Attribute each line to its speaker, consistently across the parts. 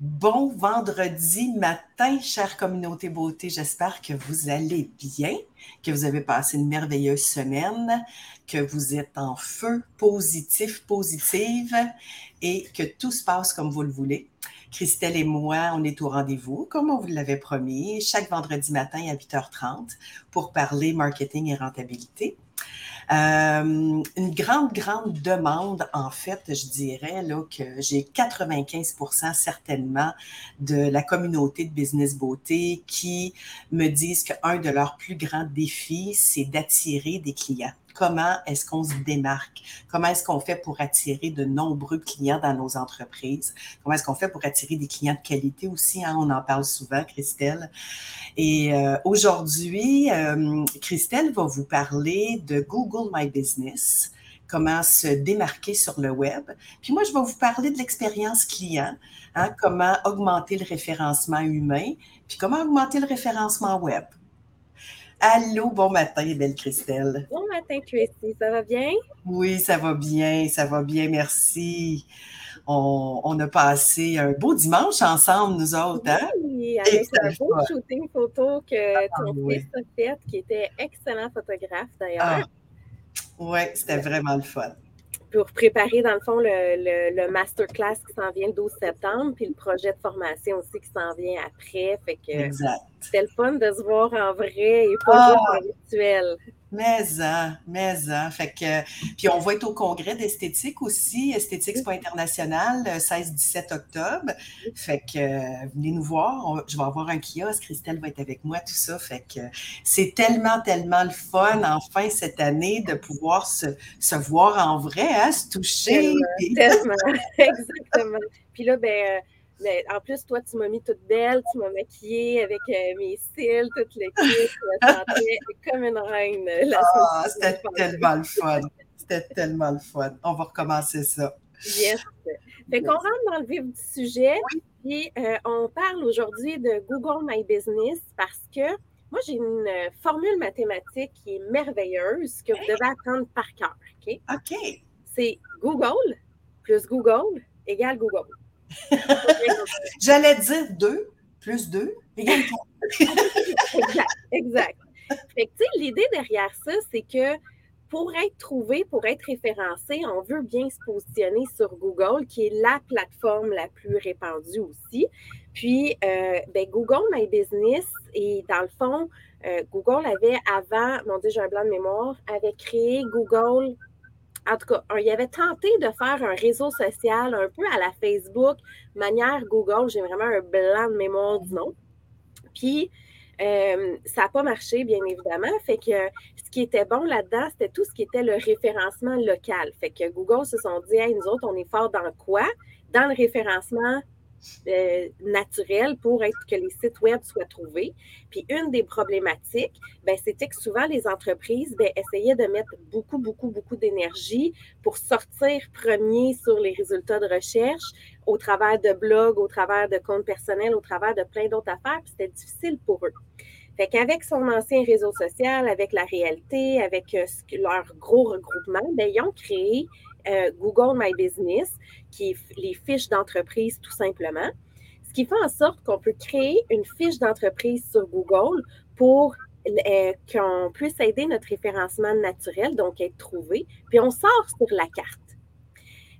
Speaker 1: Bon vendredi matin, chère communauté beauté. J'espère que vous allez bien, que vous avez passé une merveilleuse semaine, que vous êtes en feu positif, positive et que tout se passe comme vous le voulez. Christelle et moi, on est au rendez-vous, comme on vous l'avait promis, chaque vendredi matin à 8h30 pour parler marketing et rentabilité. Euh, une grande, grande demande, en fait, je dirais que j'ai 95% certainement de la communauté de Business Beauté qui me disent qu'un de leurs plus grands défis, c'est d'attirer des clients comment est-ce qu'on se démarque, comment est-ce qu'on fait pour attirer de nombreux clients dans nos entreprises, comment est-ce qu'on fait pour attirer des clients de qualité aussi, hein? on en parle souvent, Christelle. Et euh, aujourd'hui, euh, Christelle va vous parler de Google My Business comment se démarquer sur le web. Puis moi, je vais vous parler de l'expérience client, hein, comment augmenter le référencement humain, puis comment augmenter le référencement web. Allô, bon matin, belle Christelle.
Speaker 2: Bon matin, Christy, ça va bien?
Speaker 1: Oui, ça va bien, ça va bien, merci. On, a passé un beau dimanche ensemble, nous autres. Hein?
Speaker 2: Oui, avec un beau shooting photo que ah, ton fils a fait, qui était excellent photographe d'ailleurs. Ah,
Speaker 1: oui, c'était vraiment le fun
Speaker 2: pour préparer, dans le fond, le, le, masterclass qui s'en vient le 12 septembre, puis le projet de formation aussi qui s'en vient après. Fait que c'était le fun de se voir en vrai et pas ah! en virtuel.
Speaker 1: Mais, hein, mais, hein. Fait que, puis on va être au congrès d'esthétique aussi, Esthétique International, 16-17 octobre. Fait que venez nous voir. je vais avoir un kiosque, Christelle va être avec moi, tout ça. Fait que c'est tellement, tellement le fun, enfin, cette année, de pouvoir se, se voir en vrai, hein, se toucher.
Speaker 2: Tellement, exactement. Puis là, ben, mais en plus, toi, tu m'as mis toute belle, tu m'as maquillée avec euh, mes cils, toute l'équipe. Je me sentais comme une reine.
Speaker 1: ah, c'était tellement le fun. C'était tellement le fun. On va recommencer ça.
Speaker 2: Yes. Fait qu'on rentre dans le vif du sujet. Et euh, on parle aujourd'hui de Google My Business parce que moi, j'ai une euh, formule mathématique qui est merveilleuse que vous devez apprendre par cœur. OK?
Speaker 1: OK.
Speaker 2: C'est Google plus Google égale Google.
Speaker 1: J'allais dire 2 plus 2 égale 3.
Speaker 2: exact, exact. l'idée derrière ça, c'est que pour être trouvé, pour être référencé, on veut bien se positionner sur Google, qui est la plateforme la plus répandue aussi. Puis, euh, ben, Google My Business, et dans le fond, euh, Google avait avant, mon Dieu, j'ai un blanc de mémoire, avait créé Google en tout cas, il avait tenté de faire un réseau social un peu à la Facebook, manière Google. J'ai vraiment un blanc de mémoire du nom. Puis, euh, ça n'a pas marché, bien évidemment. Fait que ce qui était bon là-dedans, c'était tout ce qui était le référencement local. Fait que Google se sont dit, hey, nous autres, on est fort dans quoi? Dans le référencement euh, naturel pour être que les sites web soient trouvés. Puis une des problématiques, ben, c'était que souvent les entreprises ben, essayaient de mettre beaucoup, beaucoup, beaucoup d'énergie pour sortir premier sur les résultats de recherche au travers de blogs, au travers de comptes personnels, au travers de plein d'autres affaires. Puis c'était difficile pour eux. Fait qu'avec son ancien réseau social, avec la réalité, avec euh, leur gros regroupement, ben, ils ont créé euh, Google My Business, qui est les fiches d'entreprise tout simplement. Ce qui fait en sorte qu'on peut créer une fiche d'entreprise sur Google pour euh, qu'on puisse aider notre référencement naturel, donc être trouvé, puis on sort sur la carte.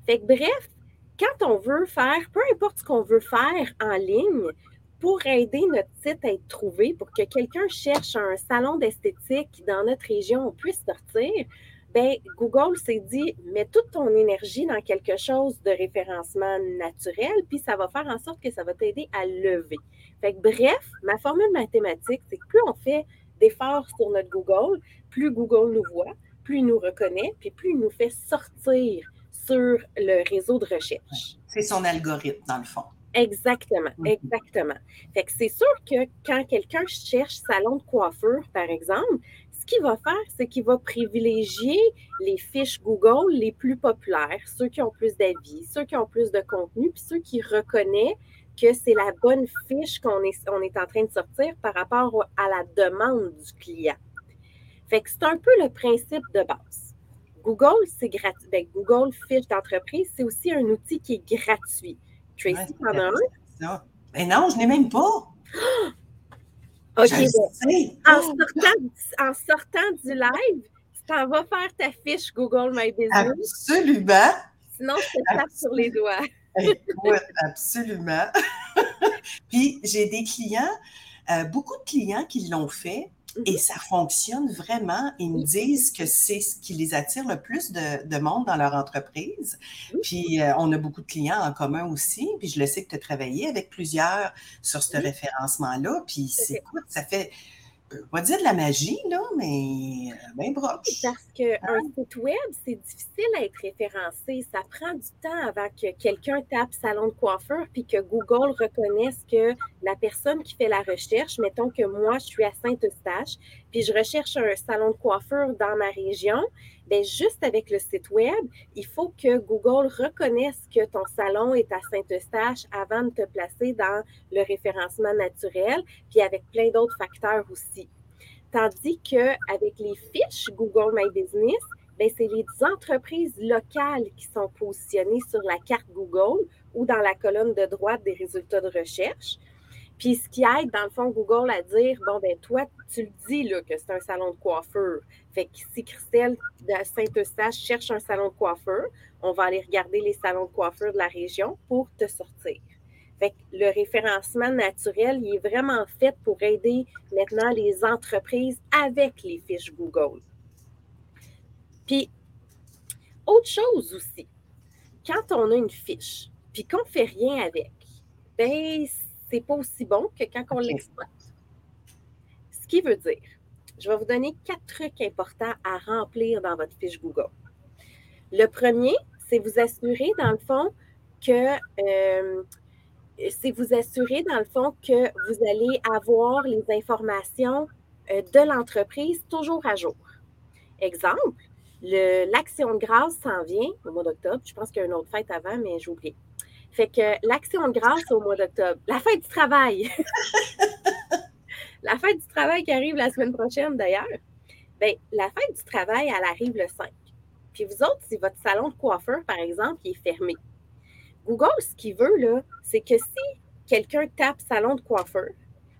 Speaker 2: Fait bref, quand on veut faire, peu importe ce qu'on veut faire en ligne, pour aider notre site à être trouvé, pour que quelqu'un cherche un salon d'esthétique dans notre région, on puisse sortir, ben, Google s'est dit, mets toute ton énergie dans quelque chose de référencement naturel, puis ça va faire en sorte que ça va t'aider à lever. Fait bref, ma formule mathématique, c'est que plus on fait d'efforts sur notre Google, plus Google nous voit, plus il nous reconnaît, puis plus il nous fait sortir sur le réseau de recherche.
Speaker 1: C'est son algorithme, dans le fond.
Speaker 2: Exactement, mm-hmm. exactement. Fait que c'est sûr que quand quelqu'un cherche salon de coiffure, par exemple, qu'il va faire, c'est qu'il va privilégier les fiches Google les plus populaires, ceux qui ont plus d'avis, ceux qui ont plus de contenu, puis ceux qui reconnaissent que c'est la bonne fiche qu'on est, on est en train de sortir par rapport à la demande du client. Fait que c'est un peu le principe de base. Google, c'est gratuit. Ben, Google Fiche d'entreprise, c'est aussi un outil qui est gratuit. Tracy, en un?
Speaker 1: ça. Mais non, je n'ai même pas.
Speaker 2: OK. En, sortant, en sortant du live, tu t'en vas faire ta fiche Google My
Speaker 1: Business. Absolument.
Speaker 2: Sinon, je te tape sur les doigts.
Speaker 1: Écoute, absolument. Puis j'ai des clients, euh, beaucoup de clients qui l'ont fait et mhm. ça fonctionne vraiment. Ils me disent que c'est ce qui les attire le plus de, monde dans leur entreprise. Puis euh, on a beaucoup de clients en commun aussi. Puis je le sais que tu as travaillé avec plusieurs sur ce référencement-là. Puis écoute, ça fait on va dire de la magie, là, mais euh, bien broche.
Speaker 2: Parce qu'un hein? site web, c'est difficile à être référencé. Ça prend du temps avant que quelqu'un tape salon de coiffeur puis que Google reconnaisse que la personne qui fait la recherche, mettons que moi, je suis à Saint-Eustache, puis je recherche un salon de coiffeur dans ma région, bien, juste avec le site web, il faut que Google reconnaisse que ton salon est à Saint-Eustache avant de te placer dans le référencement naturel, puis avec plein d'autres facteurs aussi. Tandis qu'avec les fiches Google My Business, bien, c'est les entreprises locales qui sont positionnées sur la carte Google ou dans la colonne de droite des résultats de recherche. Puis ce qui aide, dans le fond, Google à dire, bon, ben toi, tu le dis là, que c'est un salon de coiffeur. Fait que si Christelle de Saint-Eustache cherche un salon de coiffeur, on va aller regarder les salons de coiffeur de la région pour te sortir. Fait que le référencement naturel, il est vraiment fait pour aider maintenant les entreprises avec les fiches Google. Puis, autre chose aussi, quand on a une fiche, puis qu'on ne fait rien avec, ben c'est pas aussi bon que quand on l'exploite. Ce qui veut dire, je vais vous donner quatre trucs importants à remplir dans votre fiche Google. Le premier, c'est vous assurer, dans le fond, que euh, c'est vous assurer, dans le fond, que vous allez avoir les informations euh, de l'entreprise toujours à jour. Exemple, l'action de grâce s'en vient au mois d'octobre. Je pense qu'il y a une autre fête avant, mais j'ai oublié. Fait que l'action de grâce au mois d'octobre, la fête du travail. la fête du travail qui arrive la semaine prochaine d'ailleurs. Bien, la fête du travail, elle arrive le 5. Puis vous autres, si votre salon de coiffeur, par exemple, est fermé, Google, ce qu'il veut, là, c'est que si quelqu'un tape salon de coiffeur,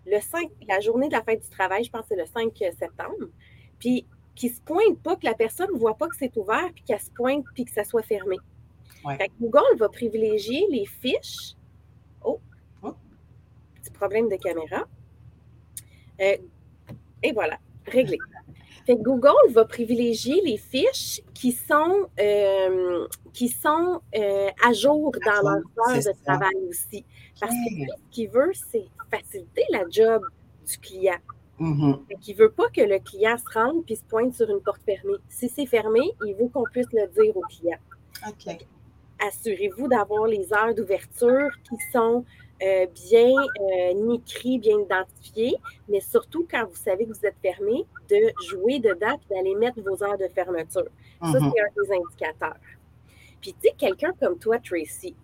Speaker 2: le 5, la journée de la fête du travail, je pense que c'est le 5 septembre, puis qu'il ne se pointe pas, que la personne ne voit pas que c'est ouvert, puis qu'elle se pointe, puis que ça soit fermé. Google va privilégier les fiches. Oh, oh. petit problème de caméra. Euh, et voilà, réglé. Google va privilégier les fiches qui sont, euh, qui sont euh, à jour dans leur heure de travail aussi. Parce que ce qu'il veut, c'est faciliter la job du client. Mm Il ne veut pas que le client se rende puis se pointe sur une porte fermée. Si c'est fermé, il veut qu'on puisse le dire au client. Assurez-vous d'avoir les heures d'ouverture qui sont euh, bien euh, écrites, bien identifiées, mais surtout quand vous savez que vous êtes fermé, de jouer dedans et d'aller mettre vos heures de fermeture. Ça, c'est mm-hmm. un des indicateurs. Puis, tu sais, quelqu'un comme toi, Tracy,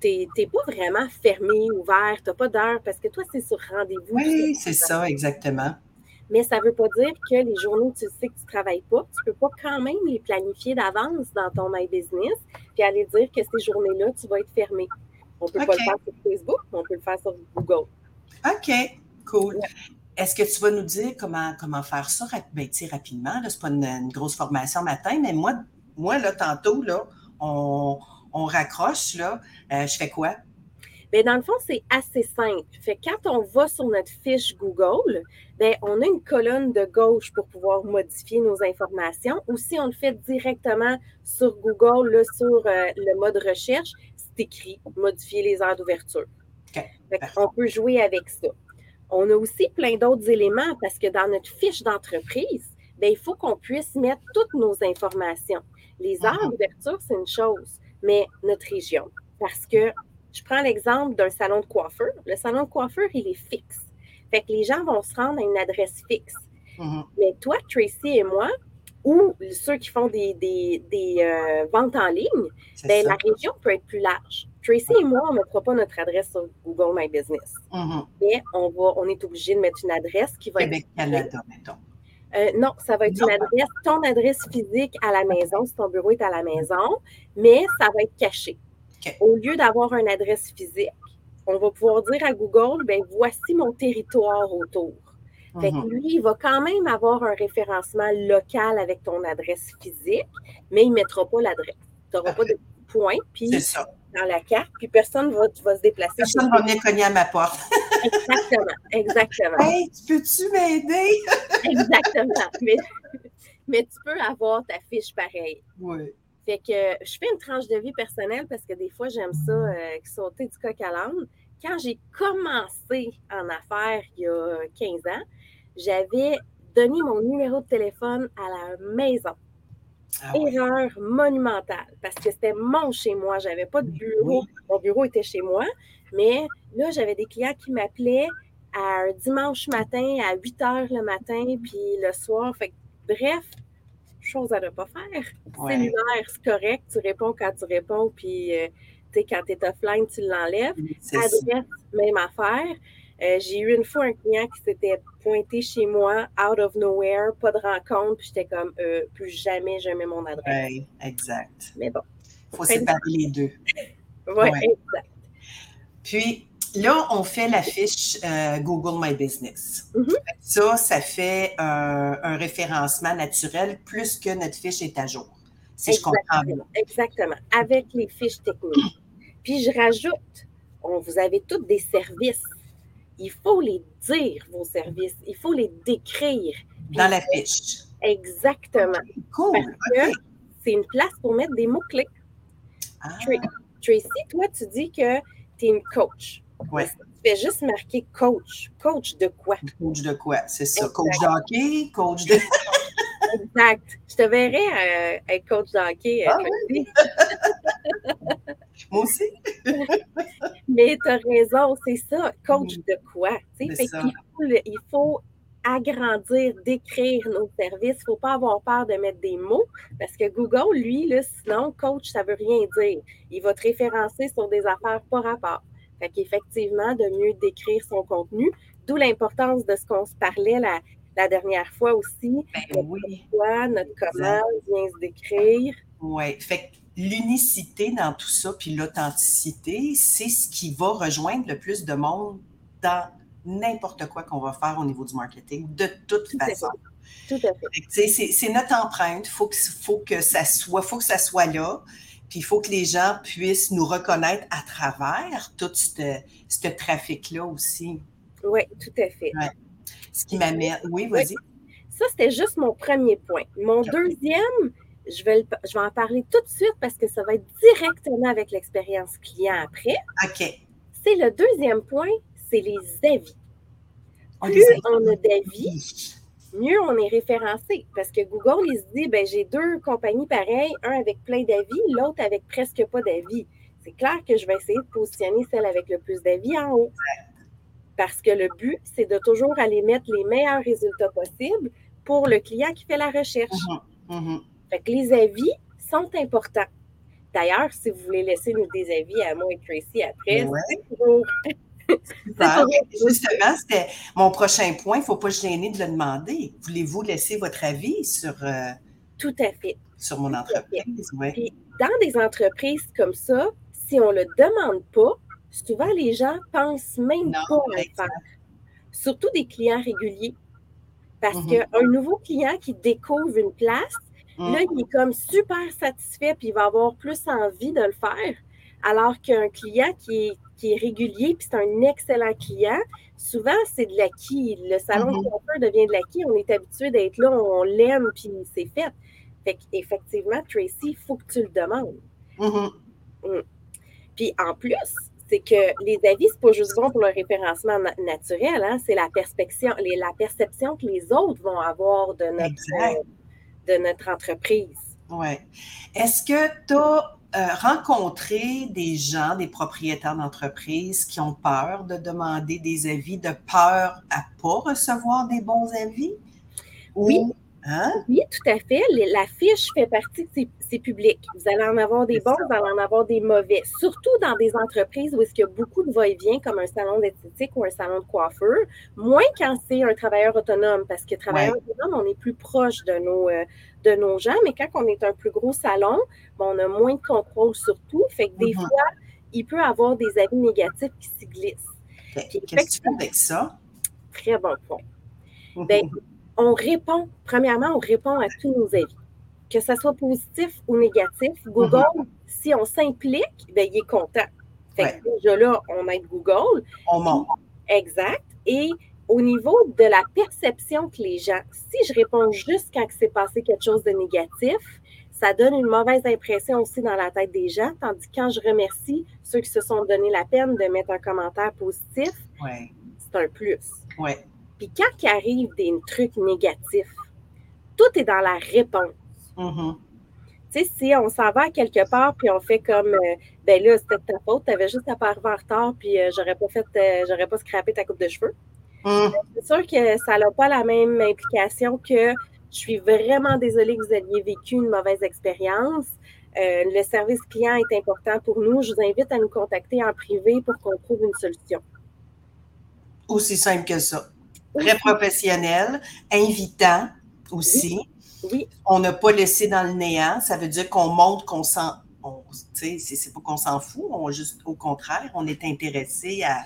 Speaker 2: tu n'es pas vraiment fermé, ouvert, tu n'as pas d'heure parce que toi, c'est sur rendez-vous.
Speaker 1: Oui, c'est ça, exactement
Speaker 2: mais ça ne veut pas dire que les journées où tu sais que tu ne travailles pas, tu ne peux pas quand même les planifier d'avance dans ton My Business, puis aller dire que ces journées-là, tu vas être fermé. On ne peut pas le faire sur Facebook, mais on peut le faire sur Google.
Speaker 1: OK, cool. Est-ce que tu vas nous dire comment, comment faire ça ben, rapidement? Ce n'est pas une, grosse formation matin, mais moi, moi là, tantôt, là, on, on raccroche, là, euh, je fais quoi?
Speaker 2: Bien, dans le fond, c'est assez simple. Fait quand on va sur notre fiche Google, bien, on a une colonne de gauche pour pouvoir modifier nos informations. Ou si on le fait directement sur Google, sur euh, le mode recherche, c'est écrit modifier les heures d'ouverture. On peut jouer avec ça. On a aussi plein d'autres éléments parce que dans notre fiche d'entreprise, bien, il faut qu'on puisse mettre toutes nos informations. Les heures mhm. d'ouverture, c'est une chose, mais notre région. Parce que je prends l'exemple d'un salon de coiffeur. Le salon de coiffeur, il est fixe. Fait que les gens vont se rendre à une adresse fixe. Mm-hmm. Mais toi, Tracy et moi, ou ceux qui font des, euh, ventes en ligne, ben, la région peut être plus large. Tracy et moi, on ne mettra pas notre adresse sur Google My Business. Mm-hmm. Mais on, va, on est obligé de mettre une adresse qui va
Speaker 1: Québec, être. Canada, mettons.
Speaker 2: Euh, non, ça va être une adresse, ton adresse physique à la maison, si ton bureau est à la maison, mais ça va être caché. Au lieu d'avoir une adresse physique, on va pouvoir dire à Google, ben voici mon territoire autour. Fait que mhm. lui, il va quand même avoir un référencement local avec ton adresse physique, mais il ne mettra pas l'adresse. Tu n'auras pas de point, puis dans la carte, puis personne ne va, va, se déplacer.
Speaker 1: Personne ne va venir cogner à ma porte.
Speaker 2: exactement, exactement.
Speaker 1: Hey, peux-tu m'aider?
Speaker 2: exactement. Mais, mais tu peux avoir ta fiche pareille.
Speaker 1: Oui.
Speaker 2: Fait que je fais une tranche de vie personnelle parce que des fois, j'aime ça euh, sauter du coq à l'âne. Quand j'ai commencé en affaires il y a 15 ans, j'avais donné mon numéro de téléphone à la maison. Ah Erreur monumentale parce que c'était mon chez moi. Je n'avais pas de bureau. Mon bureau était chez moi. Mais là, j'avais des clients qui m'appelaient un dimanche matin à 8 heures le matin, puis le soir. Fait bref, chose à ne pas faire. Ouais. Cellulaire, c'est correct. Tu réponds quand tu réponds, puis euh, quand tu es offline, tu l'enlèves. Adresse, même affaire. Euh, j'ai eu une fois un client qui s'était pointé chez moi, out of nowhere, pas de rencontre, puis j'étais comme, euh, plus jamais je mets mon adresse.
Speaker 1: Oui, exact.
Speaker 2: Mais bon.
Speaker 1: Il faut séparer les deux.
Speaker 2: oui, ouais. exact.
Speaker 1: Puis, là, on fait la fiche euh, Google My Business.
Speaker 2: Mm-hmm.
Speaker 1: Ça, ça fait un référencement naturel plus que notre fiche est à jour. Si je comprends bien.
Speaker 2: Exactement. Avec les fiches techniques. Puis, je rajoute, on, vous avez tous des services il faut les dire, vos services. Il faut les décrire.
Speaker 1: Dans la fiche.
Speaker 2: Exactement.
Speaker 1: Cool.
Speaker 2: Parce que c'est une place pour mettre des mots-clés. Ah. Tracy, toi, tu dis que tu es une coach.
Speaker 1: Oui.
Speaker 2: Tu fais juste marquer coach. Coach de quoi?
Speaker 1: Coach de quoi? C'est ça. Coach de hockey, coach de.
Speaker 2: exact. Je te verrais euh, être coach de hockey.
Speaker 1: Euh, ah, oui. Moi aussi.
Speaker 2: Mais tu as raison, c'est ça. Coach de quoi? Il faut, il faut agrandir, décrire nos services. Il ne faut pas avoir peur de mettre des mots parce que Google, lui, là, sinon, coach, ça ne veut rien dire. Il va te référencer sur des affaires par rapport. Fait qu'effectivement, de mieux décrire son contenu, d'où l'importance de ce qu'on se parlait la, la dernière fois aussi.
Speaker 1: Ben oui.
Speaker 2: notre comment vient se décrire.
Speaker 1: Oui. Fait l'unicité dans tout ça, puis l'authenticité, c'est ce qui va rejoindre le plus de monde dans n'importe quoi qu'on va faire au niveau du marketing, de toute façon.
Speaker 2: Tout à
Speaker 1: fait. C'est notre empreinte. Il faut que, faut que ça soit, faut que ça soit là. Puis il faut que les gens puissent nous reconnaître à travers tout ce, trafic-là aussi.
Speaker 2: Oui, tout à fait.
Speaker 1: Ce qui m'amène. Oui, vas-y.
Speaker 2: Ça, c'était juste mon premier point. Mon deuxième, je vais, je vais en parler tout de suite parce que ça va être directement avec l'expérience client après.
Speaker 1: OK.
Speaker 2: C'est le deuxième point, c'est les avis. Plus on a d'avis, mieux on est référencé. Parce que Google, il se dit, ben, j'ai deux compagnies pareilles, un avec plein d'avis, l'autre avec presque pas d'avis. C'est clair que je vais essayer de positionner celle avec le plus d'avis en haut. Parce que le but, c'est de toujours aller mettre les meilleurs résultats possibles pour le client qui fait la recherche.
Speaker 1: Mm-hmm. Mm-hmm.
Speaker 2: Fait que les avis sont importants. D'ailleurs, si vous voulez laisser nous des avis à moi et Tracy après,
Speaker 1: Justement, c'était mon prochain point. Il ne faut pas se gêner de le demander. Voulez-vous laisser votre avis sur. Euh,
Speaker 2: Tout à fait.
Speaker 1: Sur mon entreprise, oui.
Speaker 2: dans des entreprises comme ça, si on ne le demande pas, souvent les gens pensent même pas à le faire. Surtout des clients réguliers. Parce mm-hmm. qu'un nouveau client qui découvre une place, Là, mm. il est comme super satisfait, puis il va avoir plus envie de le faire. Alors qu'un client qui est, qui est régulier, puis c'est un excellent client, souvent, c'est de l'acquis. Le salon de mm-hmm. coiffeur devient de l'acquis. On est habitué d'être là, on l'aime, puis c'est fait. Fait qu'effectivement, Tracy, il faut que tu le demandes.
Speaker 1: Mm-hmm.
Speaker 2: Mm. Puis en plus, c'est que les avis, c'est pas juste bon pour le référencement naturel, hein, c'est la perception, la perception que les autres vont avoir de notre, de notre entreprise.
Speaker 1: Oui. Est-ce que tu as euh, rencontré des gens, des propriétaires d'entreprise qui ont peur de demander des avis, de peur à ne pas recevoir des bons avis?
Speaker 2: Oui.
Speaker 1: Hein?
Speaker 2: Oui, tout à fait. La fiche fait partie de ces, publics. Vous allez en avoir des bons, vous allez en avoir des mauvais. Surtout dans des entreprises où il y a beaucoup de va-et-vient, comme un salon d'esthétique ou un salon de coiffeur. Moins quand c'est un travailleur autonome, parce que travailleur autonome, on est plus proche de nos, euh, de nos gens, mais quand on est un plus gros salon, on a moins de contrôle sur tout. Fait que des mm-hmm. fois, il peut avoir des avis négatifs qui s'y glissent.
Speaker 1: Qu'est-ce que tu fais avec ça?
Speaker 2: Très bon point. Bien, on répond, premièrement, on répond à tous nos avis. Que ce soit positif ou négatif, Google, mm-hmm. si on s'implique, bien, il est content. Fait que déjà là, on aide Google.
Speaker 1: On monte.
Speaker 2: Exact. Et au niveau de la perception que les gens, si je réponds juste quand il s'est passé quelque chose de négatif, ça donne une mauvaise impression aussi dans la tête des gens, tandis que quand je remercie ceux qui se sont donné la peine de mettre un commentaire positif, c'est un plus.
Speaker 1: Ouais.
Speaker 2: Puis quand il arrive des trucs négatifs, tout est dans la réponse.
Speaker 1: Mm-hmm.
Speaker 2: Tu sais, si on s'en va quelque part, puis on fait comme, euh, ben là, c'était ta faute, tu avais juste à pas arriver en retard, puis euh, j'aurais pas fait, euh, j'aurais pas scrappé ta coupe de cheveux.
Speaker 1: Mm.
Speaker 2: C'est sûr que ça n'a pas la même implication que je suis vraiment désolée que vous ayez vécu une mauvaise expérience. le service client est important pour nous. Je vous invite à nous contacter en privé pour qu'on trouve une solution.
Speaker 1: Aussi simple que ça. Très professionnel, invitant aussi.
Speaker 2: Oui.
Speaker 1: On n'a pas laissé dans le néant. Ça veut dire qu'on montre qu'on s'en. C'est pas qu'on s'en fout, on juste au contraire, on est intéressé à,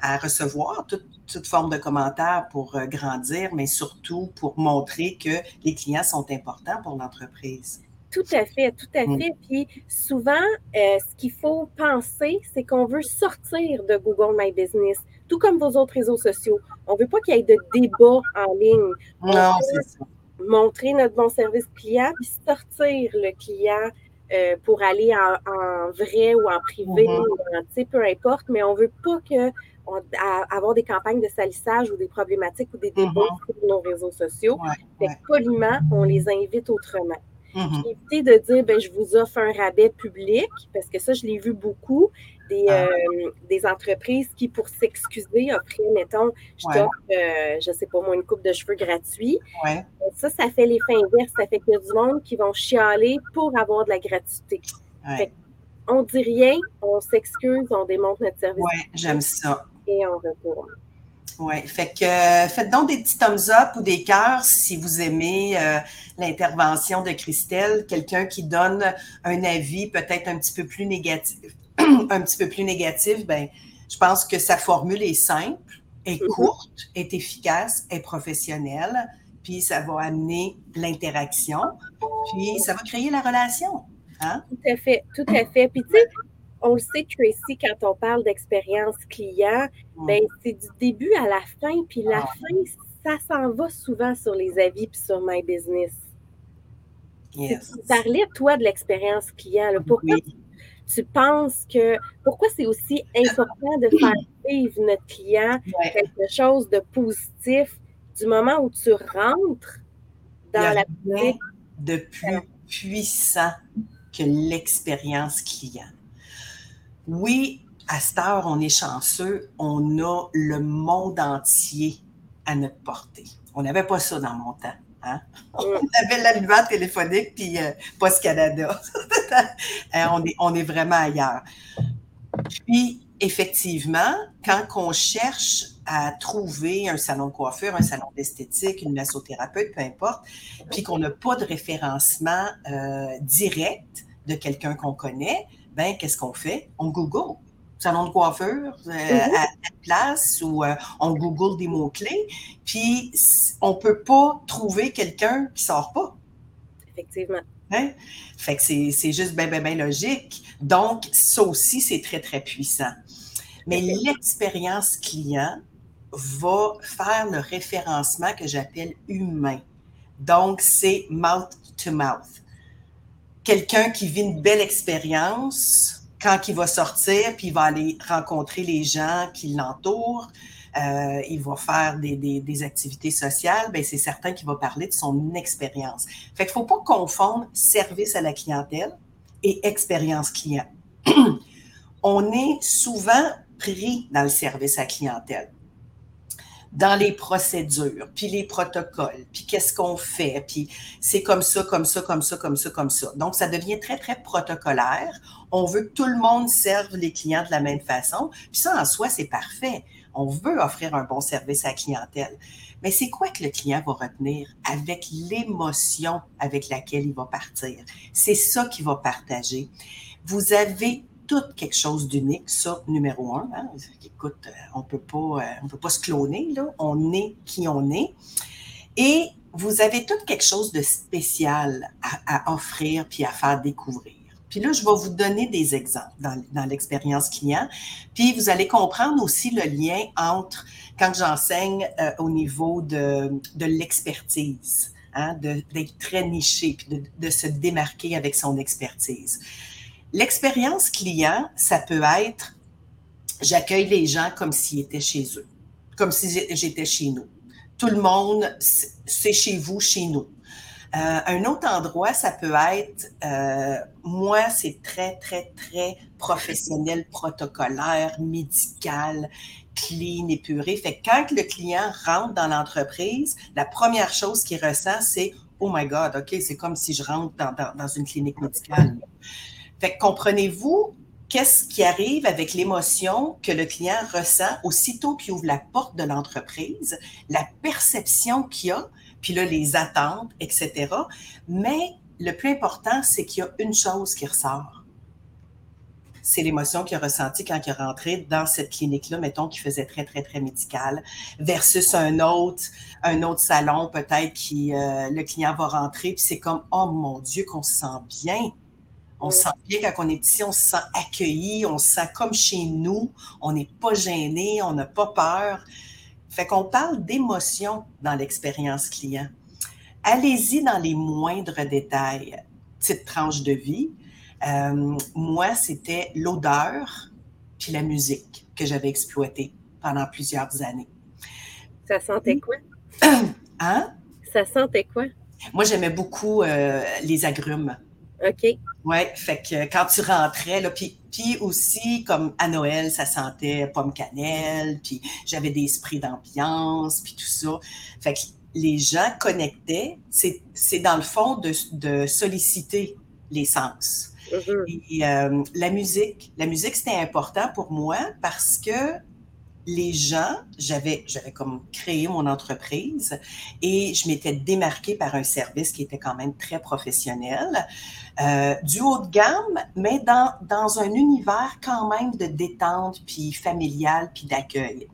Speaker 1: à recevoir toute, toute, forme de commentaires pour euh, grandir, mais surtout pour montrer que les clients sont importants pour l'entreprise.
Speaker 2: Tout à fait, tout à mm. fait. Puis souvent, euh, ce qu'il faut penser, c'est qu'on veut sortir de Google My Business, tout comme vos autres réseaux sociaux. On ne veut pas qu'il y ait de débat en ligne.
Speaker 1: non, c'est ça
Speaker 2: montrer notre bon service client, puis sortir le client euh, pour aller en, vrai ou en privé, mm-hmm. peu importe, mais on ne veut pas que avoir des campagnes de salissage ou des problématiques ou des débats mm-hmm. sur nos réseaux sociaux. poliment, on les invite autrement. Éviter de dire ben, je vous offre un rabais public, parce que ça, je l'ai vu beaucoup des, ah. euh, des entreprises qui, pour s'excuser, offraient, mettons, je t'offre, euh, je sais pas moi, une coupe de cheveux gratuit. Ça, ça fait l'effet inverse. Ça fait qu'il y a du monde qui vont chialer pour avoir de la gratuité. on dit rien, on s'excuse, on démontre notre service.
Speaker 1: Oui, j'aime ça.
Speaker 2: Et on retourne.
Speaker 1: Oui, fait que faites donc des petits thumbs up ou des cœurs si vous aimez euh, l'intervention de Christelle, quelqu'un qui donne un avis peut-être un petit peu plus négatif, un petit peu plus négatif, ben, je pense que sa formule est simple, est mhm. courte, est efficace, est professionnelle, puis ça va amener l'interaction, puis ça va créer la relation. Hein?
Speaker 2: Tout à fait, tout à fait. Puis tu sais, on le sait, Tracy, quand on parle d'expérience client, ben, c'est du début à la fin, puis la ah. fin, ça s'en va souvent sur les avis puis sur My Business.
Speaker 1: Yes.
Speaker 2: Tu parlais, toi, de l'expérience client. Pourquoi tu penses que pourquoi c'est aussi important de faire vivre notre client quelque chose de positif du moment où tu rentres dans la
Speaker 1: rien de plus puissant que l'expérience client. Oui, à cette heure, on est chanceux, on a le monde entier à notre portée. On n'avait pas ça dans mon temps. Hein? On avait l'allumeur téléphonique puis euh, Post Canada. Euh, on, est, on est vraiment ailleurs. Puis, effectivement, quand on cherche à trouver un salon de coiffure, un salon d'esthétique, une massothérapeute, peu importe, puis qu'on n'a pas de référencement euh, direct de quelqu'un qu'on connaît, ben qu'est-ce qu'on fait? On Google salon de coiffure euh, mm-hmm. à, place ou euh, on Google des mots-clés, puis on ne peut pas trouver quelqu'un qui ne sort pas.
Speaker 2: Effectivement.
Speaker 1: Hein? Fait que c'est juste bien, bien, bien logique. Donc, ça aussi, c'est très, très puissant. Mais l'expérience client va faire le référencement que j'appelle humain. Donc, c'est mouth to mouth. Quelqu'un qui vit une belle expérience, quand il va sortir, puis il va aller rencontrer les gens qui l'entourent, euh, il va faire des, activités sociales, ben c'est certain qu'il va parler de son expérience. Fait qu'il faut pas confondre service à la clientèle et expérience client. On est souvent pris dans le service à clientèle dans les procédures, puis les protocoles, puis qu'est-ce qu'on fait, puis c'est comme ça, comme ça, comme ça, comme ça, comme ça. Donc, ça devient très, très protocolaire. On veut que tout le monde serve les clients de la même façon. Puis ça, en soi, c'est parfait. On veut offrir un bon service à la clientèle. Mais c'est quoi que le client va retenir avec l'émotion avec laquelle il va partir? C'est ça qu'il va partager. Vous avez tout quelque chose d'unique, ça, numéro un. Hein. Écoute, euh, on peut pas, euh, peut pas se cloner, là. On est qui on est. Et vous avez tout quelque chose de spécial à, offrir puis à faire découvrir. Puis là, je vais vous donner des exemples dans, l'expérience client. Puis vous allez comprendre aussi le lien entre quand j'enseigne euh, au niveau de, de l'expertise, hein, d'être très niché, puis de, de, se démarquer avec son expertise. L'expérience client, ça peut être j'accueille les gens comme s'ils étaient chez eux, comme si j'étais chez nous. Tout le monde, c'est chez vous, chez nous. Euh, un autre endroit, ça peut être, euh, moi, c'est très, très, très professionnel, protocolaire, médical, clean, épuré. Fait que quand le client rentre dans l'entreprise, la première chose qu'il ressent, c'est Oh my God, OK, c'est comme si je rentre dans, une clinique médicale. Fait comprenez-vous qu'est-ce qui arrive avec l'émotion que le client ressent aussitôt qu'il ouvre la porte de l'entreprise, la perception qu'il a, puis là, les attentes, etc. Mais le plus important, c'est qu'il y a une chose qui ressort. C'est l'émotion qu'il a ressentie quand il est rentré dans cette clinique-là, mettons, qui faisait très, très, très médical, versus un autre, un autre salon, peut-être, qui euh, le client va rentrer, puis c'est comme, oh mon Dieu, qu'on se sent bien on se sent bien quand on est ici, on se sent accueilli, on se sent comme chez nous, on n'est pas gêné, on n'a pas peur. Fait qu'on parle d'émotion dans l'expérience client. Allez-y dans les moindres détails. Petite tranche de vie. Euh, moi, c'était l'odeur puis la musique que j'avais exploitée pendant plusieurs années.
Speaker 2: Ça sentait quoi?
Speaker 1: Hein?
Speaker 2: Ça sentait quoi?
Speaker 1: Moi, j'aimais beaucoup euh, les agrumes.
Speaker 2: OK.
Speaker 1: Oui, fait que quand tu rentrais, là, puis, puis aussi, comme à Noël, ça sentait pomme cannelle, puis j'avais des esprits d'ambiance, puis tout ça. Fait que les gens connectaient, c'est dans le fond de, de solliciter les sens. Mm-hmm. Et euh, la musique, la musique, c'était important pour moi parce que les gens, j'avais, j'avais comme créé mon entreprise et je m'étais démarquée par un service qui était quand même très professionnel, euh, du haut de gamme, mais dans, dans un univers quand même de détente, puis familial, puis d'accueil.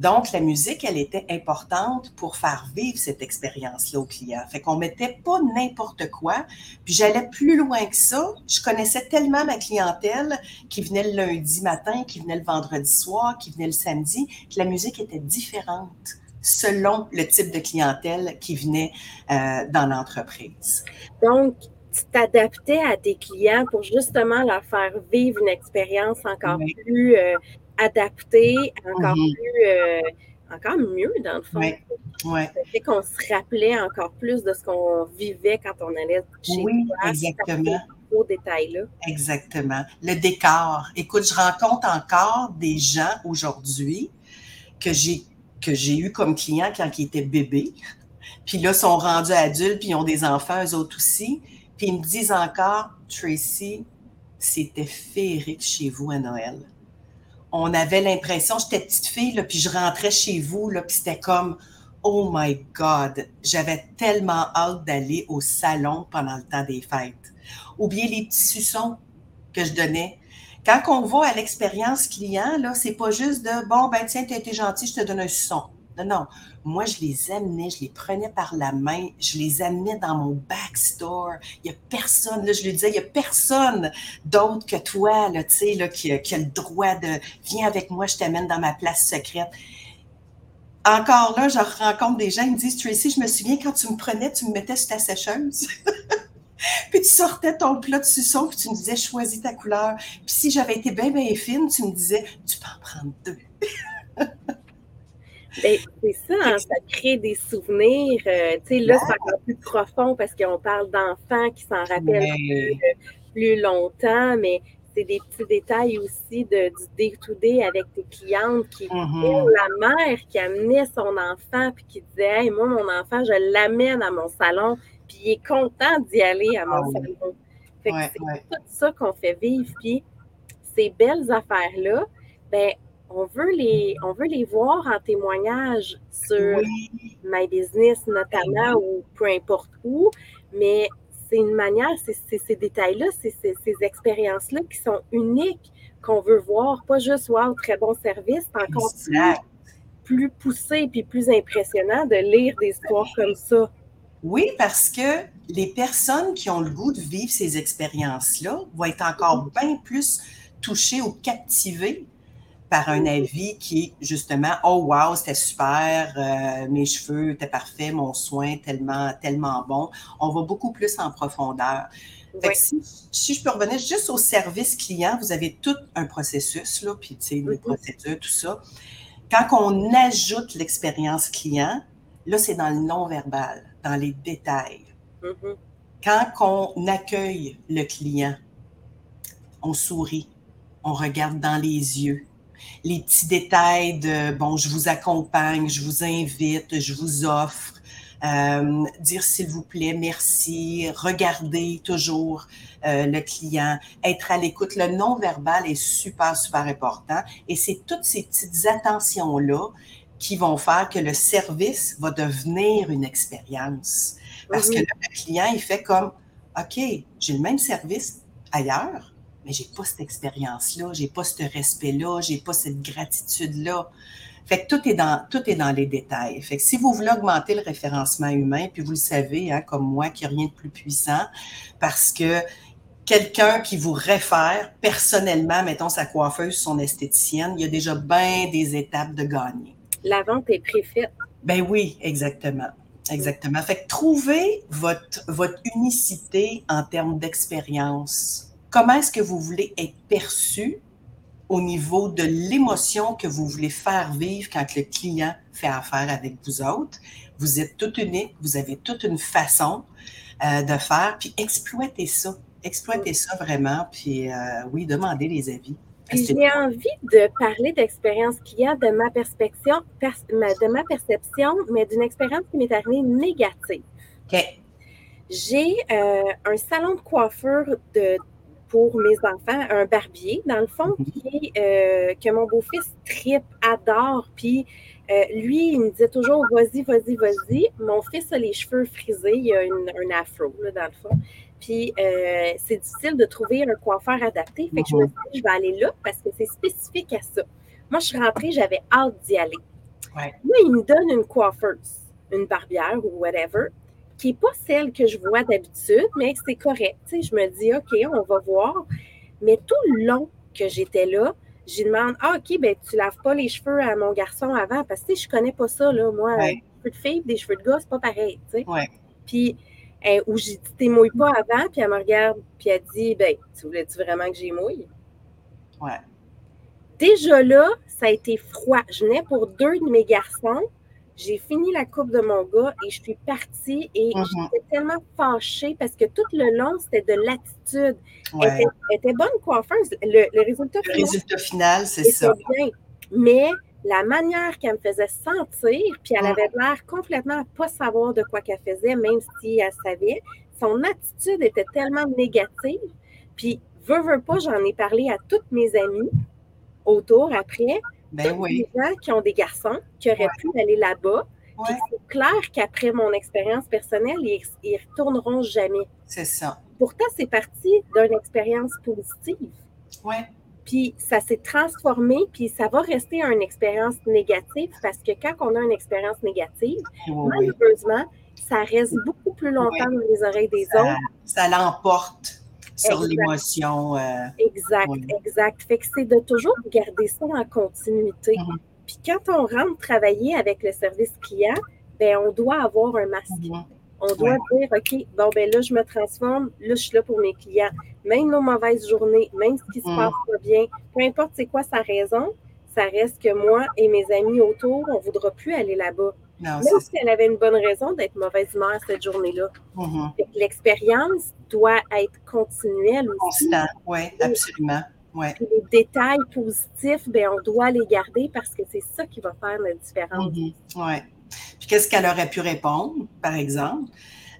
Speaker 1: Donc, la musique, elle était importante pour faire vivre cette expérience-là au client. Fait qu'on mettait pas n'importe quoi. Puis j'allais plus loin que ça. Je connaissais tellement ma clientèle qui venait le lundi matin, qui venait le vendredi soir, qui venait le samedi, que la musique était différente selon le type de clientèle qui venait euh, dans l'entreprise.
Speaker 2: Donc, tu t'adaptais à tes clients pour justement leur faire vivre une expérience encore plus euh, adapté, encore mhm. plus, euh, encore mieux dans le fond. Ça fait qu'on se rappelait encore plus de ce qu'on vivait quand on allait chez
Speaker 1: oui, exactement.
Speaker 2: Ces détails-là.
Speaker 1: Exactement. Le décor. Écoute, je rencontre encore des gens aujourd'hui que j'ai que j'ai eu comme clients quand ils étaient bébés. Puis là, sont rendus adultes, puis ils ont des enfants, eux autres aussi. Puis ils me disent encore, Tracy, c'était féerique chez vous à Noël on avait l'impression, j'étais petite fille, là, puis je rentrais chez vous, là, puis c'était comme, oh my God, j'avais tellement hâte d'aller au salon pendant le temps des fêtes. Oubliez les petits suçons que je donnais. Quand on va à l'expérience client, là, c'est pas juste de, bon, ben tiens, tu as été gentil, je te donne un suçon. Non, non. Moi, je les amenais, je les prenais par la main, je les amenais dans mon backstore. Il n'y a personne, là, je lui disais, il n'y a personne d'autre que toi, là, tu sais, là, qui, a le droit de, viens avec moi, je t'amène dans ma place secrète. Encore là, je rencontre des gens, ils me disent, Tracy, je me souviens quand tu me prenais, tu me mettais sur ta sécheuse. puis tu sortais ton plat de suçon, puis tu me disais, choisis ta couleur. Puis si j'avais été bien, bien fine, tu me disais, tu peux en prendre deux.
Speaker 2: Ben, c'est ça, hein, ça crée des souvenirs. Euh, tu sais, là, c'est encore plus profond parce qu'on parle d'enfants qui s'en rappellent plus, longtemps, mais c'est des petits détails aussi de, du day-to-day avec tes clientes qui, mm-hmm. la mère qui amenait son enfant puis qui disait, hey, moi, mon enfant, je l'amène à mon salon, puis il est content d'y aller à mon ah salon. Fait que c'est tout ça qu'on fait vivre. Puis ces belles affaires-là, ben on veut les, on veut les voir en témoignage sur My Business notamment ou peu importe où, mais c'est une manière, c'est ces détails-là, c'est ces expériences-là qui sont uniques, qu'on veut voir, pas juste wow, très bon service, c'est encore plus, plus poussé puis plus impressionnant de lire des histoires comme ça.
Speaker 1: Oui, parce que les personnes qui ont le goût de vivre ces expériences-là vont être encore mm-hmm. bien plus touchées ou captivées par un avis qui est justement Oh wow, c'était super, euh, mes cheveux étaient parfaits, mon soin tellement, tellement bon. On va beaucoup plus en profondeur. si, je peux revenir juste au service client, vous avez tout un processus, là, puis tu sais, les procédures, tout ça. Quand on ajoute l'expérience client, là, c'est dans le non-verbal, dans les détails. Mm-hmm. Quand on accueille le client, on sourit, on regarde dans les yeux, les petits détails de, bon, je vous accompagne, je vous invite, je vous offre, euh, dire s'il vous plaît, merci, regarder toujours euh, le client, être à l'écoute. Le non-verbal est super, super important et c'est toutes ces petites attentions-là qui vont faire que le service va devenir une expérience. Parce que le client, il fait comme, OK, j'ai le même service ailleurs, mais j'ai pas cette expérience-là, j'ai pas ce respect-là, j'ai pas cette gratitude-là. Fait que tout est dans, tout est dans les détails. Fait que si vous voulez augmenter le référencement humain, puis vous le savez, hein, comme moi, qu'il n'y a rien de plus puissant, parce que quelqu'un qui vous réfère personnellement, mettons sa coiffeuse, son esthéticienne, il y a déjà bien des étapes de gagner.
Speaker 2: La vente est préfaite.
Speaker 1: Ben oui, exactement. Exactement. Fait que trouvez votre, votre unicité en termes d'expérience comment est-ce que vous voulez être perçu au niveau de l'émotion que vous voulez faire vivre quand le client fait affaire avec vous autres? Vous êtes tout unique, vous avez toute une façon euh, de faire, puis exploitez ça. Exploitez ça vraiment, puis euh, oui, demandez les avis.
Speaker 2: J'ai envie de parler d'expérience client de ma perception, de ma perception, mais d'une expérience qui m'est arrivée négative.
Speaker 1: OK.
Speaker 2: J'ai euh, un salon de coiffure de pour mes enfants, un barbier, dans le fond, mhm. qui, euh, que mon beau-fils tripe, adore. Puis euh, lui, il me disait toujours vas-y, vas-y, vas-y. Mon fils a les cheveux frisés, il a un afro, là, dans le fond. Puis euh, c'est difficile de trouver un coiffeur adapté. Fait que je me mhm. suis dit, je vais aller là parce que c'est spécifique à ça. Moi, je suis rentrée, j'avais hâte d'y aller.
Speaker 1: Ouais.
Speaker 2: Là, il me donne une coiffeuse, une barbière ou whatever qui n'est pas celle que je vois d'habitude, mais c'est correct. je me dis, OK, on va voir. Mais tout le long que j'étais là, je demande, ah, OK, ben, tu laves pas les cheveux à mon garçon avant, parce que je connais pas ça, là. Moi, des cheveux de fille, des cheveux de gars, c'est pas pareil, tu sais. Puis, euh, où j'ai dit, pas avant, puis elle me regarde, puis elle dit, ben, tu voulais-tu vraiment que j'ai mouille?
Speaker 1: Ouais.
Speaker 2: Déjà là, ça a été froid. Je venais pour deux de mes garçons, j'ai fini la coupe de mon gars et je suis partie et mhm. j'étais tellement fâchée parce que tout le long, c'était de l'attitude. Elle, était bonne coiffeuse. Le, résultat
Speaker 1: final, résultat final, c'est ça. Bien.
Speaker 2: Mais la manière qu'elle me faisait sentir, puis elle avait l'air complètement pas savoir de quoi qu'elle faisait, même si elle savait, son attitude était tellement négative. Puis, veux, veux pas, j'en ai parlé à toutes mes amies autour après.
Speaker 1: Ben oui.
Speaker 2: des gens qui ont des garçons qui auraient pu aller là-bas. C'est clair qu'après mon expérience personnelle, ils, ne retourneront jamais.
Speaker 1: C'est ça.
Speaker 2: Pourtant, c'est parti d'une expérience positive.
Speaker 1: Oui.
Speaker 2: Puis ça s'est transformé, puis ça va rester une expérience négative parce que quand on a une expérience négative, malheureusement, ça reste beaucoup plus longtemps dans les oreilles des autres.
Speaker 1: Ça l'emporte sur l'émotion. Euh,
Speaker 2: exact, exact. Fait que c'est de toujours garder ça en continuité. Mhm. Puis quand on rentre travailler avec le service client, ben on doit avoir un masque. On doit dire, OK, bon, ben là, je me transforme, là, je suis là pour mes clients. Même nos mauvaises journées, même ce qui se mhm. passe pas bien, peu importe c'est quoi sa raison, ça reste que moi et mes amis autour, on ne voudra plus aller là-bas. Même si elle avait une bonne raison d'être mauvaise humeur cette journée-là.
Speaker 1: Mm-hmm.
Speaker 2: L'expérience doit être continuelle
Speaker 1: aussi. Constant, oui, absolument. Ouais.
Speaker 2: les détails positifs, ben, on doit les garder parce que c'est ça qui va faire la différence.
Speaker 1: Mm-hmm. Oui. Puis qu'est-ce qu'elle aurait pu répondre, par exemple?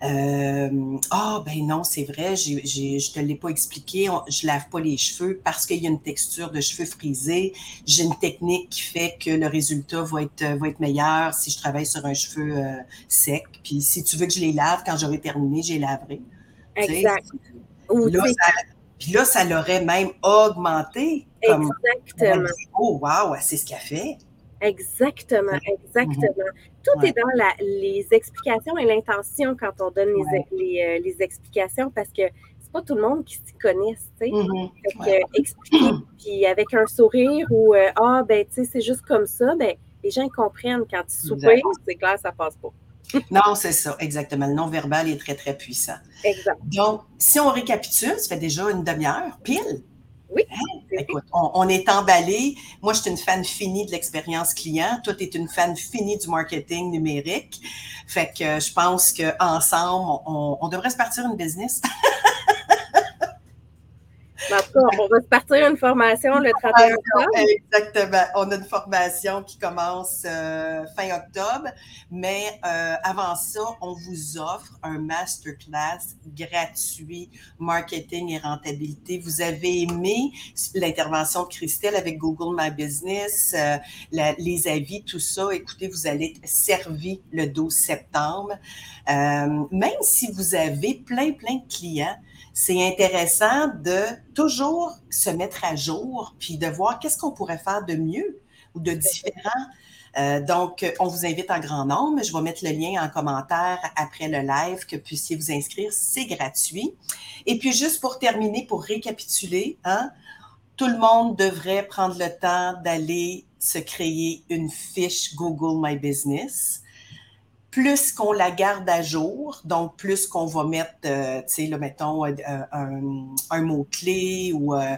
Speaker 1: Euh, ah, ben non, c'est vrai, je ne te l'ai pas expliqué, je lave pas les cheveux parce qu'il y a une texture de cheveux frisés. J'ai une technique qui fait que le résultat va être, va être meilleur si je travaille sur un cheveu euh, sec. Puis si tu veux que je les lave, quand j'aurai terminé, je les laverai.
Speaker 2: Exact.
Speaker 1: puis là, ça l'aurait même augmenté.
Speaker 2: Comme Exactement.
Speaker 1: oh, wow, c'est ce qu'elle fait.
Speaker 2: Exactement, exactement. Mm-hmm. Tout est dans la, les explications et l'intention quand on donne les, euh, les, explications parce que c'est pas tout le monde qui s'y connaisse, tu sais. Mm-hmm. expliquer, puis avec un sourire ou euh, Ah, ben, tu sais, c'est juste comme ça, ben, les gens comprennent quand tu soupires, c'est clair, ça passe pas.
Speaker 1: non, c'est ça, exactement. Le non-verbal est très, très puissant.
Speaker 2: Exact.
Speaker 1: Donc, si on récapitule, ça fait déjà une demi-heure, pile.
Speaker 2: Oui. Hein?
Speaker 1: Écoute, on, est emballé. Moi, je suis une fan finie de l'expérience client. Toi, tu es une fan finie du marketing numérique. Fait que je pense qu'ensemble, on, on devrait se partir une business.
Speaker 2: on va se partir une formation le 31 octobre.
Speaker 1: Exactement. On a une formation qui commence euh, fin octobre, mais euh, avant ça, on vous offre un masterclass gratuit marketing et rentabilité. Vous avez aimé l'intervention de Christelle avec Google My Business, euh, les avis, tout ça. Écoutez, vous allez être servi le 12 septembre. même si vous avez plein, plein de clients, c'est intéressant de toujours se mettre à jour, puis de voir qu'est-ce qu'on pourrait faire de mieux ou de différent. Euh, donc, on vous invite en grand nombre. Je vais mettre le lien en commentaire après le live que puissiez vous inscrire. C'est gratuit. Et puis, juste pour terminer, pour récapituler, hein, tout le monde devrait prendre le temps d'aller se créer une fiche Google My Business plus qu'on la garde à jour, donc plus qu'on va mettre, euh, tu sais, là, mettons, euh, un, mot-clé ou euh,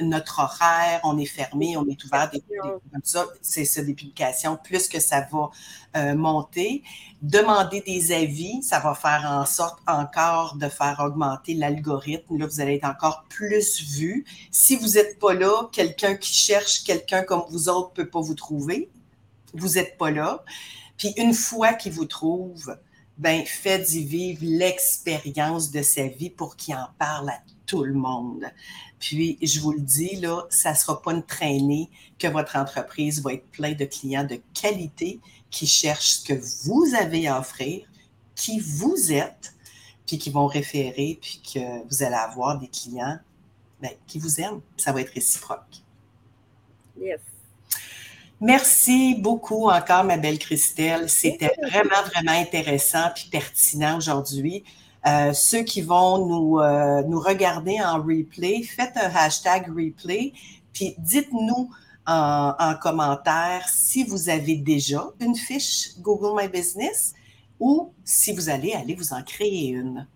Speaker 1: notre horaire, on est fermé, on est ouvert, des, comme ça, c'est ça, des publications, plus que ça va monter. Demander des avis, ça va faire en sorte encore de faire augmenter l'algorithme. Là, vous allez être encore plus vu. Si vous n'êtes pas là, quelqu'un qui cherche quelqu'un comme vous autres ne peut pas vous trouver. Vous n'êtes pas là. Puis une fois qu'il vous trouve, ben faites-y vivre l'expérience de sa vie pour qu'il en parle à tout le monde. Puis, je vous le dis, là, ça sera pas une traînée que votre entreprise va être pleine de clients de qualité qui cherchent ce que vous avez à offrir, qui vous êtes, puis qui vont référer, puis que vous allez avoir des clients ben, qui vous aiment. Ça va être réciproque.
Speaker 2: Yes.
Speaker 1: Merci beaucoup encore, ma belle Christelle. C'était vraiment, vraiment intéressant et pertinent aujourd'hui. Euh, ceux qui vont nous, euh, nous regarder en replay, faites un hashtag replay, puis dites-nous en, en, commentaire si vous avez déjà une fiche Google My Business ou si vous allez aller vous en créer une.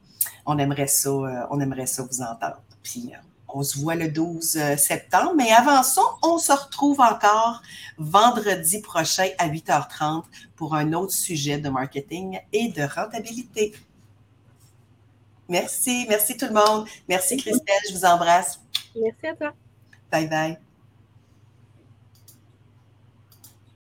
Speaker 1: On aimerait ça, euh, on aimerait ça vous entendre. Puis, on se voit le 12 euh, septembre. Mais avant ça, on se retrouve encore vendredi prochain à 8h30 pour un autre sujet de marketing et de rentabilité. Merci, merci tout le monde. Merci Christelle, je vous embrasse.
Speaker 2: Merci à toi.
Speaker 1: Bye bye.